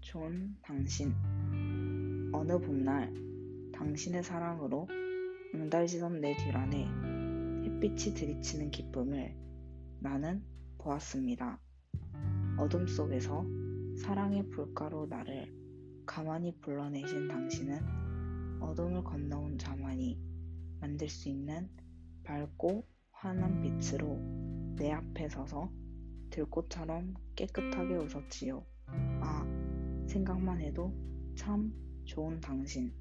좋은 당신. 어느 봄날 당신의 사랑으로 응달지던 내 뒷안에 햇빛이 들이치는 기쁨을 나는 보았습니다. 어둠 속에서 사랑의 불가로 나를 가만히 불러내신 당신은 어둠을 건너온 자만이 만들 수 있는 밝고 환한 빛으로 내 앞에 서서 들꽃처럼 깨끗하게 웃었지요. 아, 생각만 해도 참 좋은 당신.